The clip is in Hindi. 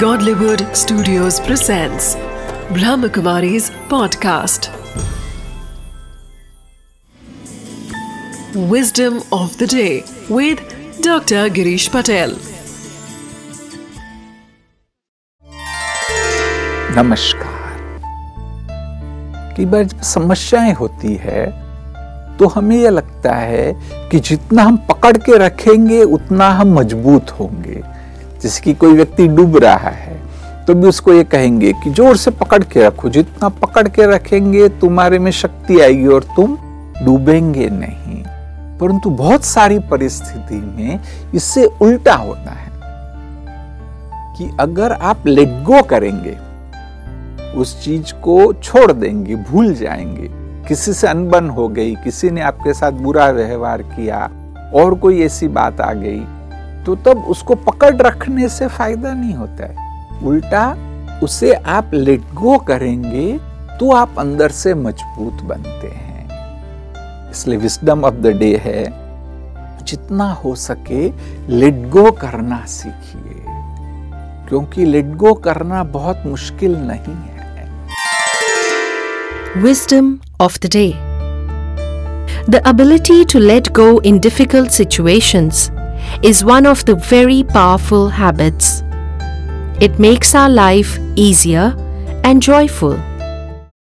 Godlywood Studios presents Brahmakumari's podcast. Wisdom of the day with Dr. Girish Patel. नमस्कार कई बार जब समस्याएँ होती है तो हमें यह लगता है कि जितना हम पकड़ के रखेंगे उतना हम मज़बूत होंगे जैसे कि कोई व्यक्ति डूब रहा है तो भी उसको ये कहेंगे कि ज़ोर से पकड़ के रखो। जितना पकड़ के रखेंगे, तुम्हारे में शक्ति आएगी और तुम डूबेंगे नहीं। परंतु बहुत सारी परिस्थिति में इससे उल्टा होता है कि अगर आप लेट गो करेंगे, उस चीज़ को छोड़ देंगे, भूल जाएँगे। किसी से अनबन हो गई, किसी ने आपके साथ बुरा व्यवहार किया, और कोई ऐसी बात आ गई तो तब उसको पकड़ रखने से फ़ायदा नहीं होता है। उल्टा, उसे आप लेट गो करेंगे तो आप अंदर से मज़बूत बनते हैं। इसलिए विस्डम ऑफ़ द डे है, जितना हो सके लेट गो करना सीखिए। क्योंकि लेट गो करना बहुत मुश्किल नहीं है। Wisdom of the day The ability to let go in difficult situations is one of the very powerful habits. It makes our life easier and joyful.